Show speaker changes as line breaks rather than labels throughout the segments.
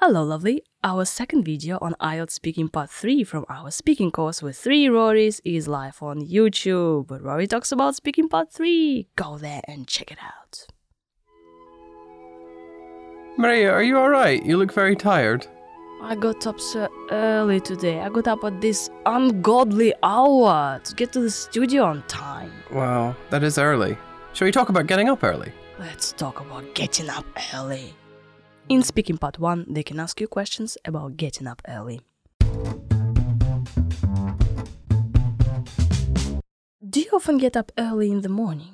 Hello, lovely. Our second video on IELTS Speaking Part 3 from our speaking course with three Rorys is live on YouTube. Rory talks about Speaking Part 3. Go there and check it out.
Maria, are you alright? You look very tired.
I got up so early today. I got up at this ungodly hour to get to the studio on time.
Wow, that is early. Shall we talk about getting up early?
Let's talk about getting up early. In speaking part 1, they can ask you questions about getting up early. Do you often get up early in the morning?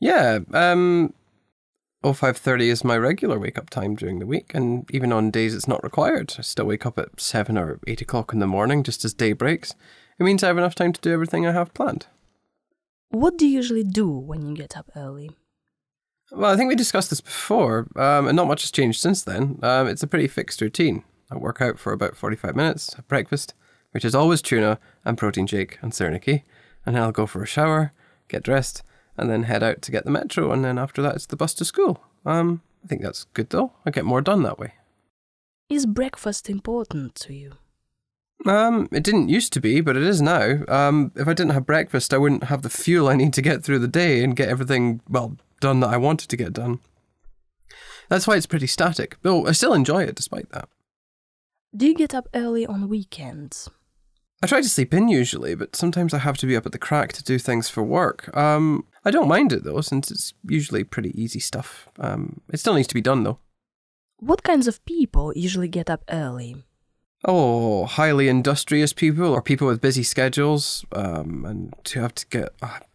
Yeah, um, 0530 is my regular wake up time during the week, and even on days it's not required. I still wake up at 7 or 8 o'clock in the morning just as day breaks. It means I have enough time to do everything I have planned.
What do you usually do when you get up early?
Well, I think we discussed this before, um, and not much has changed since then. Um, it's a pretty fixed routine. I work out for about 45 minutes, have breakfast, which is always tuna and protein shake and Sirniki, and then I'll go for a shower, get dressed, and then head out to get the metro, and then after that it's the bus to school. Um, I think that's good though. I get more done that way.
Is breakfast important to you?
Um, it didn't used to be, but it is now. Um, if I didn't have breakfast, I wouldn't have the fuel I need to get through the day and get everything, well, done that I wanted to get done. That's why it's pretty static. Though I still enjoy it despite that.
Do you get up early on weekends?
I try to sleep in usually, but sometimes I have to be up at the crack to do things for work. Um, I don't mind it though, since it's usually pretty easy stuff. Um, it still needs to be done though.
What kinds of people usually get up early?
Oh, highly industrious people or people with busy schedules um, and to have to get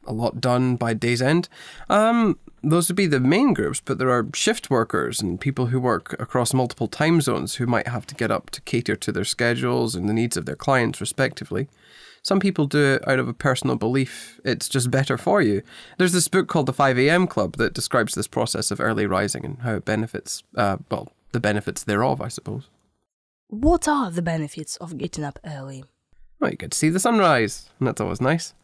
a lot done by day's end. Um, those would be the main groups, but there are shift workers and people who work across multiple time zones who might have to get up to cater to their schedules and the needs of their clients, respectively. Some people do it out of a personal belief. It's just better for you. There's this book called The 5 a.m. Club that describes this process of early rising and how it benefits, uh, well, the benefits thereof, I suppose.
What are the benefits of getting up early?
Well, you get to see the sunrise, and that's always nice.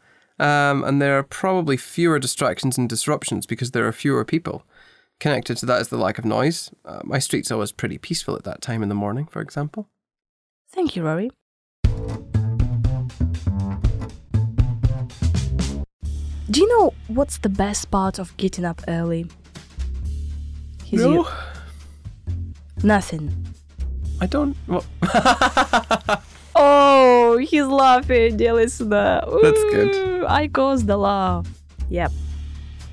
Um, and there are probably fewer distractions and disruptions because there are fewer people. Connected to that is the lack of noise. Uh, my street's always pretty peaceful at that time in the morning, for example.
Thank you, Rory. Do you know what's the best part of getting up early? He's
no,
you- Nothing.
I don't. Well,
Oh, Oh, he's laughing, dear listener.
Uh, That's good.
I caused the laugh. Yep.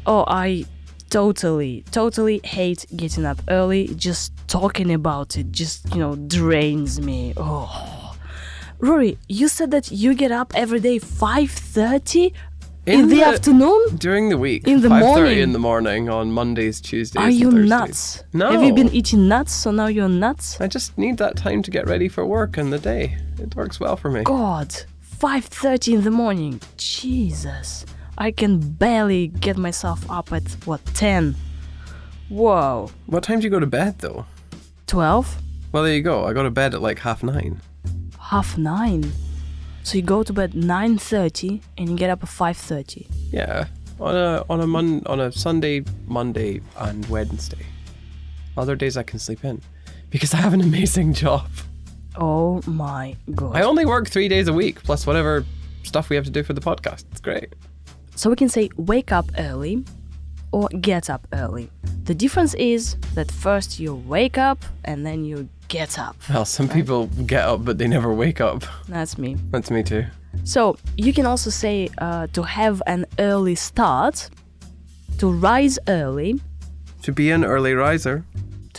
Oh, I totally, totally hate getting up early. Just talking about it just, you know, drains me. Oh. Rory, you said that you get up every day 5.30 in, the, afternoon?
during the week,
In the
5:30
morning?
in the morning on Mondays, Tuesdays.
Are you
Thursdays.
nuts?
No.
Have you been eating nuts, so now you're nuts?
I just need that time to get ready for work and the day. It works well for me.
God, 5:30 in the morning. Jesus. I can barely get myself up at what 10. Whoa.
What time do you go to bed though?
12?
Well, there you go. I go to bed at like half nine.
Half 9. So you go to bed 9:30 and you get up at 5:30.
Yeah, on a on a mon on a Sunday, Monday, and Wednesday. Other days I can sleep in because I have an amazing job.
Oh my god.
I only work three days a week plus whatever stuff we have to do for the podcast. It's great.
So we can say wake up early or get up early. The difference is that first you wake up and then you get up.
Well, some people get up but they never wake up.
That's me.
That's me too.
So you can also say uh, to have an early start, to rise early,
To be an early riser.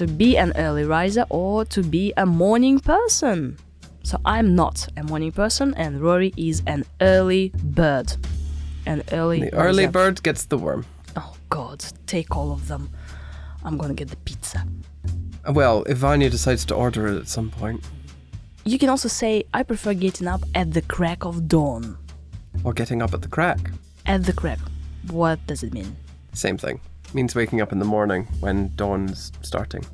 To be an early riser, or to be a morning person. So I'm not a morning person, and Rory is an early bird. An early
The early
riser.
bird gets the worm.
Oh God, take all of them. I'm gonna get the pizza.
Well, if Vanya decides to order it at some point,
You can also say I prefer getting up at the crack of dawn.
or getting up at the crack.
At the crack. What does it mean?
Same thing. Means waking up in the morning when dawn's starting.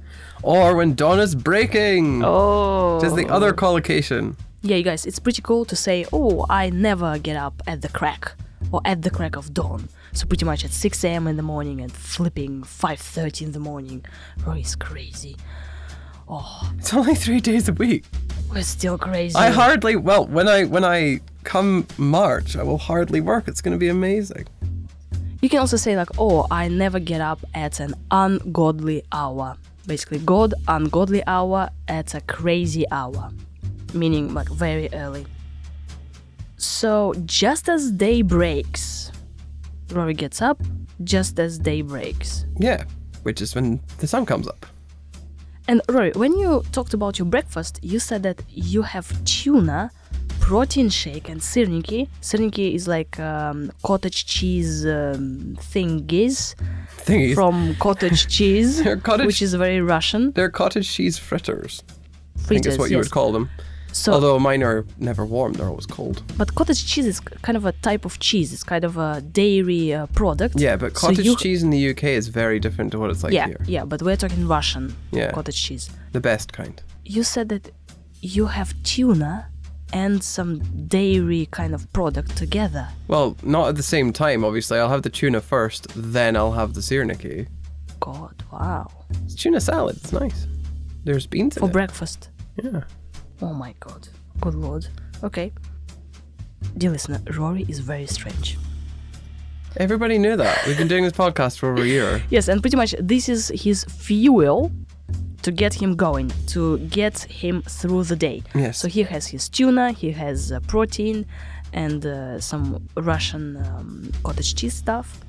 Or when dawn is breaking.
Oh.
Is the other collocation.
Yeah, you guys, it's pretty cool to say, oh, I never get up at the crack or at the crack of dawn. So pretty much at 6 a.m. in the morning and flipping 5.30 in the morning. Roy is crazy. Oh,
It's only three days a week.
we're still crazy.
I hardly well when I when I come March, I will hardly work. It's going to be amazing.
You can also say like, "Oh, I never get up at an ungodly hour." Basically, God ungodly hour at a crazy hour, meaning like very early. So just as day breaks, Rory gets up. Just as day breaks,
Yeah, which is when the sun comes up.
and Rory, when you talked about your breakfast, you said that you have tuna, protein shake, and sirniki. Sirniki is like um, cottage cheese um, thingies
Thingies.
from cottage cheese,
cottage-
which is very Russian.
They're cottage cheese fritters. I think
Fritters,
is what you
yes.
would call them.
So,
Although mine are never warm; they're always cold.
but cottage cheese is kind of a type of cheese. It's kind of a dairy uh, product.
Yeah, but
So
cottage
you-
cheese in the UK is very different to what it's like
yeah,
here.
yeah, but we're talking Russian
Yeah.
cottage cheese.
The best kind.
You said that you have tuna and some dairy kind of product together.
Well, not at the same time. Obviously, I'll have the tuna first, then I'll have the sirniki.
God, wow.
It's tuna salad. It's nice. There's beans in
For
it.
breakfast.
yeah.
Oh my god. Good lord. Okay. Dear listener, Rory is very strange.
Everybody knew that. We've been doing this podcast for over a year.
Yes, and pretty much this is his fuel to get him going, to get him through the day.
Yes.
So he has his tuna, he has uh, protein, and uh, some Russian um, cottage cheese stuff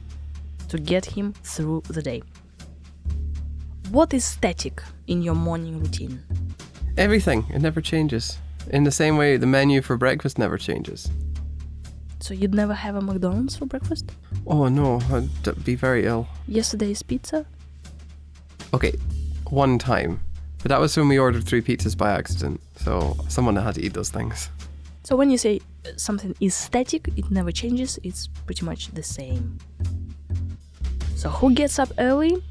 to get him through the day. What is static in your morning routine?
Everything. It never changes. In the same way, the menu for breakfast never changes.
So you'd never have a McDonald's for breakfast?
Oh no, I'd be very ill.
Yesterday's pizza?
Okay, one time. But that was when we ordered three pizzas by accident. So someone had to eat those things.
So when you say uh, something is static, it never changes, it's pretty much the same. So who gets up early?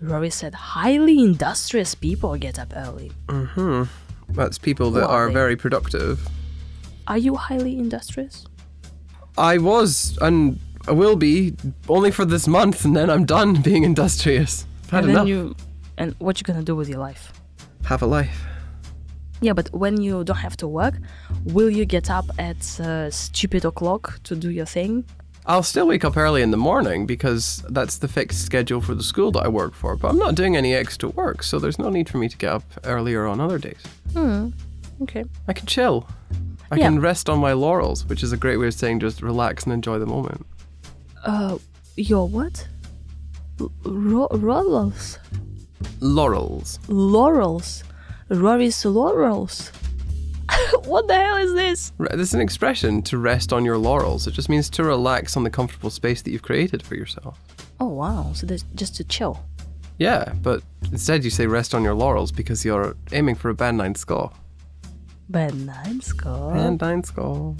Rory said highly industrious people get up early.
Hmm. That's people that
are
are very productive.
Are you highly industrious?
I was and I will be only for this month, and then I'm done being industrious. I've had
and
enough.
then you and what you gonna do with your life?
Have a life.
Yeah, but when you don't have to work, will you get up at uh, stupid o'clock to do your thing?
I'll still wake up early in the morning because that's the fixed schedule for the school that I work for. But I'm not doing any extra work, so there's no need for me to get up earlier on other days.
Hmm. Okay.
I can chill. I
Yeah.
can rest on my laurels, which is a great way of saying just relax and enjoy the moment.
Uh, your what? Ro- laurels.
Laurels.
Laurels. Rory's laurels. what the hell is this?
Re- There's an expression to rest on your laurels. It just means to relax on the comfortable space that you've created for yourself.
Oh wow! So that's just to chill.
Yeah, but instead you say rest on your laurels because you're aiming for a band nine score.
Bad nine score.
Band nine score.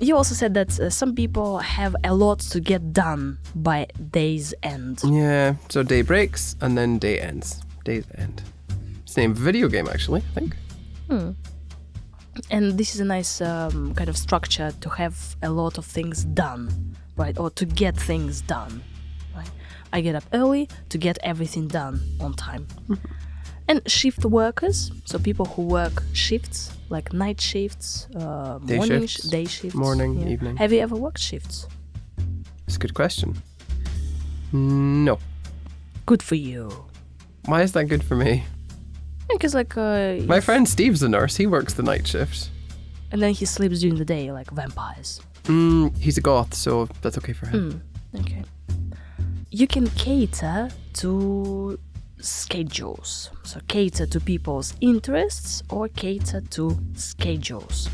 You also said that uh, some people have a lot to get done by day's end.
Yeah, so day breaks and then day ends. Day's end. It's the name of a video game, actually, I think. Hmm.
And this is a nice um, kind of structure to have a lot of things done, right? Or to get things done, right? I get up early to get everything done on time. and shift workers, so people who work shifts, like night shifts, uh,
Day
morning,
shifts,
sh- day shifts,
morning, evening.
Have you ever worked shifts?
It's a good question. No.
Good for you.
Why is that good for me?
Because like, uh,
My friend Steve's a nurse. He works the night shift.
and then he sleeps during the day, like vampires.
Mm, he's a goth, so that's okay for him.
Okay. You can cater to schedules. So cater to people's interests or cater to schedules.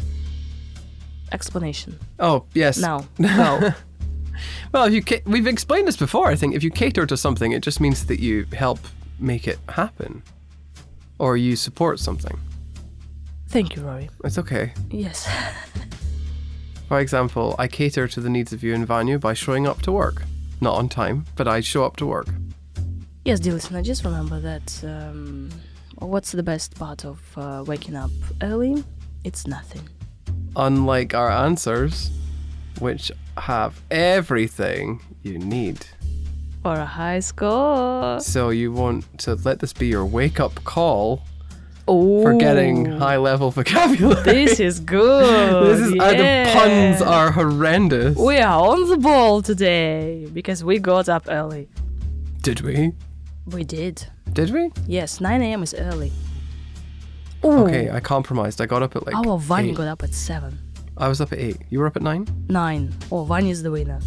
Explanation.
Oh, yes.
Now, go.
Well, if you ca- we've explained this before. I think if you cater to something, it just means that you help make it happen, or you support something.
Thank you, Rory.
It's okay.
Yes.
For example, I cater to the needs of you and Vanya by showing up to work. Not on time, but I show up to work.
yes, dear listener, just remember that um, what's the best part of uh, waking up early? It's nothing.
Unlike our answers, which have everything you need.
For a high score.
So you want to let this be your wake up call
Oh,
forgetting high level vocabulary.
This is good.
This is uh, the puns are horrendous.
We are on the ball today because we got up early.
Did we?
We did.
Did we?
Yes, 9 a.m. is early. Ooh.
Okay, I compromised. I got up at like.
Our Vanya got up at 7.
I was up at eight. You were up at nine.
9. Oh, Vanya is the winner.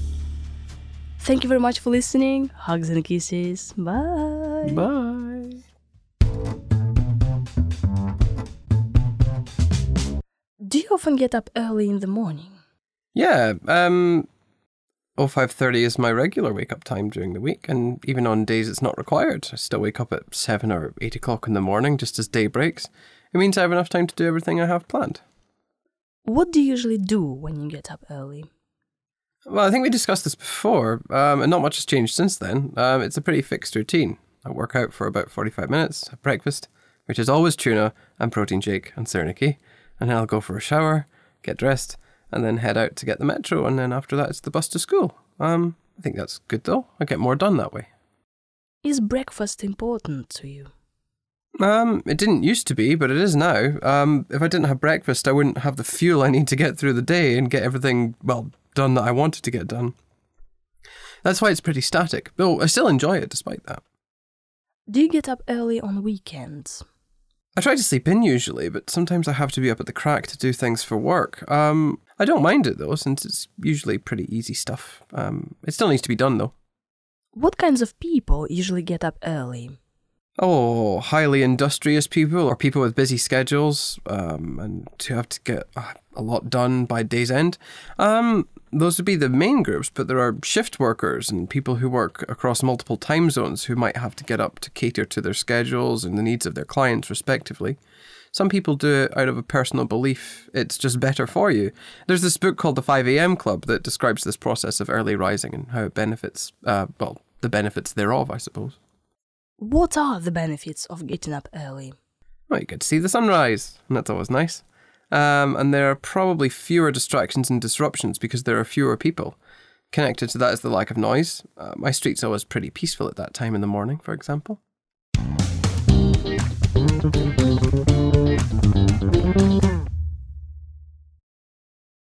Thank you very much for listening. Hugs and kisses. Bye.
Bye.
Do you often get up early in the morning?
Yeah. Um. Oh, 5.30 is my regular wake up time during the week, and even on days it's not required. I still wake up at 7 or 8 o'clock in the morning just as day breaks. It means I have enough time to do everything I have planned.
What do you usually do when you get up early?
Well, I think we discussed this before, um, and not much has changed since then. Um, it's a pretty fixed routine. I work out for about 45 minutes, have breakfast, which is always tuna and protein shake and Sirniki, and then I'll go for a shower, get dressed, and then head out to get the metro, and then after that it's the bus to school. Um, I think that's good though. I get more done that way.
Is breakfast important to you?
Um, it didn't used to be, but it is now. Um, if I didn't have breakfast, I wouldn't have the fuel I need to get through the day and get everything, well, done that I wanted to get done. That's why it's pretty static, though I still enjoy it despite that.
Do you get up early on weekends?
I try to sleep in usually, but sometimes I have to be up at the crack to do things for work. Um, I don't mind it though, since it's usually pretty easy stuff. Um, it still needs to be done though.
What kinds of people usually get up early?
Oh, highly industrious people or people with busy schedules um, and to have to get uh, a lot done by day's end. Um, those would be the main groups, but there are shift workers and people who work across multiple time zones who might have to get up to cater to their schedules and the needs of their clients, respectively. Some people do it out of a personal belief it's just better for you. There's this book called The 5am Club that describes this process of early rising and how it benefits, uh, well, the benefits thereof, I suppose.
What are the benefits of getting up early?
Well, you get to see the sunrise, and that's always nice. Um, and there are probably fewer distractions and disruptions because there are fewer people. Connected to that is the lack of noise. Uh, my street's always pretty peaceful at that time in the morning, for example.